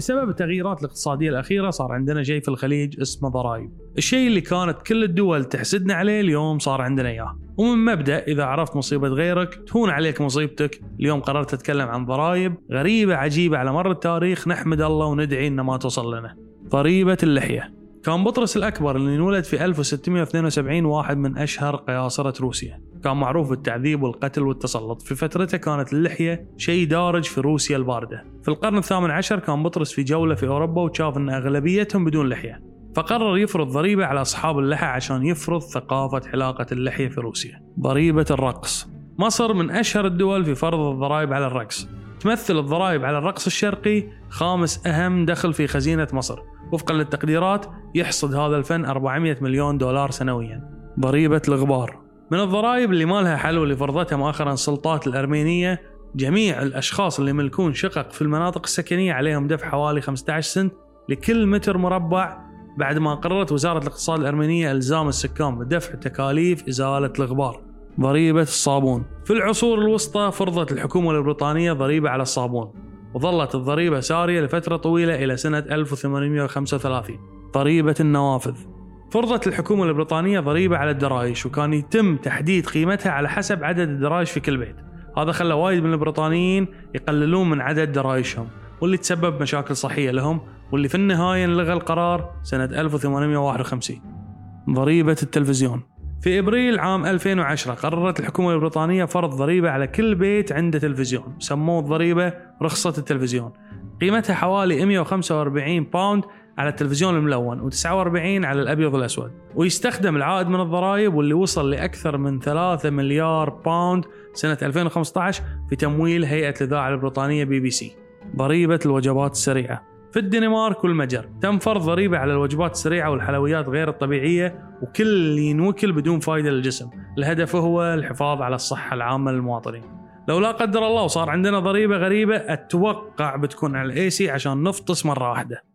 بسبب التغييرات الاقتصادية الأخيرة صار عندنا شيء في الخليج اسمه ضرائب. الشيء اللي كانت كل الدول تحسدنا عليه اليوم صار عندنا إياه. ومن مبدأ إذا عرفت مصيبة غيرك تهون عليك مصيبتك. اليوم قررت أتكلم عن ضرائب غريبة عجيبة على مر التاريخ نحمد الله وندعي إن ما توصل لنا. ضريبة اللحية. كان بطرس الأكبر اللي انولد في 1672 واحد من أشهر قياصرة روسيا. كان معروف بالتعذيب والقتل والتسلط. في فترته كانت اللحية شيء دارج في روسيا الباردة. في القرن الثامن عشر كان بطرس في جولة في أوروبا وشاف أن أغلبيتهم بدون لحية. فقرر يفرض ضريبة على أصحاب اللحى عشان يفرض ثقافة حلاقة اللحية في روسيا. ضريبة الرقص. مصر من أشهر الدول في فرض الضرائب على الرقص. تمثل الضرائب على الرقص الشرقي خامس أهم دخل في خزينة مصر. وفقا للتقديرات يحصد هذا الفن 400 مليون دولار سنويا. ضريبة الغبار. من الضرائب اللي ما لها حل واللي فرضتها مؤخرا السلطات الأرمينية جميع الأشخاص اللي يملكون شقق في المناطق السكنية عليهم دفع حوالي 15 سنت لكل متر مربع بعد ما قررت وزارة الاقتصاد الأرمينية إلزام السكان بدفع تكاليف إزالة الغبار. ضريبة الصابون. في العصور الوسطى فرضت الحكومة البريطانية ضريبة على الصابون. وظلت الضريبة سارية لفترة طويلة إلى سنة 1835 ضريبة النوافذ. فرضت الحكومة البريطانية ضريبة على الدرايش وكان يتم تحديد قيمتها على حسب عدد الدرايش في كل بيت. هذا خلى وايد من البريطانيين يقللون من عدد درايشهم واللي تسبب مشاكل صحية لهم واللي في النهاية انلغى القرار سنة 1851 ضريبة التلفزيون. في إبريل عام 2010 قررت الحكومة البريطانية فرض ضريبة على كل بيت عنده تلفزيون، سموه الضريبه رخصة التلفزيون. قيمتها حوالي 145 pound على التلفزيون الملون و49 على الأبيض والأسود، ويستخدم العائد من الضرائب واللي وصل لأكثر من 3 مليار pound سنة 2015 في تمويل هيئة الإذاعة البريطانية بي بي سي. ضريبة الوجبات السريعة. في الدنمارك والمجر. تم فرض ضريبة على الوجبات السريعة والحلويات غير الطبيعية وكل اللي ينوكل بدون فائدة للجسم. الهدف هو الحفاظ على الصحة العامة للمواطنين. لو لا قدر الله وصار عندنا ضريبة غريبة أتوقع بتكون على ال AC عشان نفطس مرة واحدة.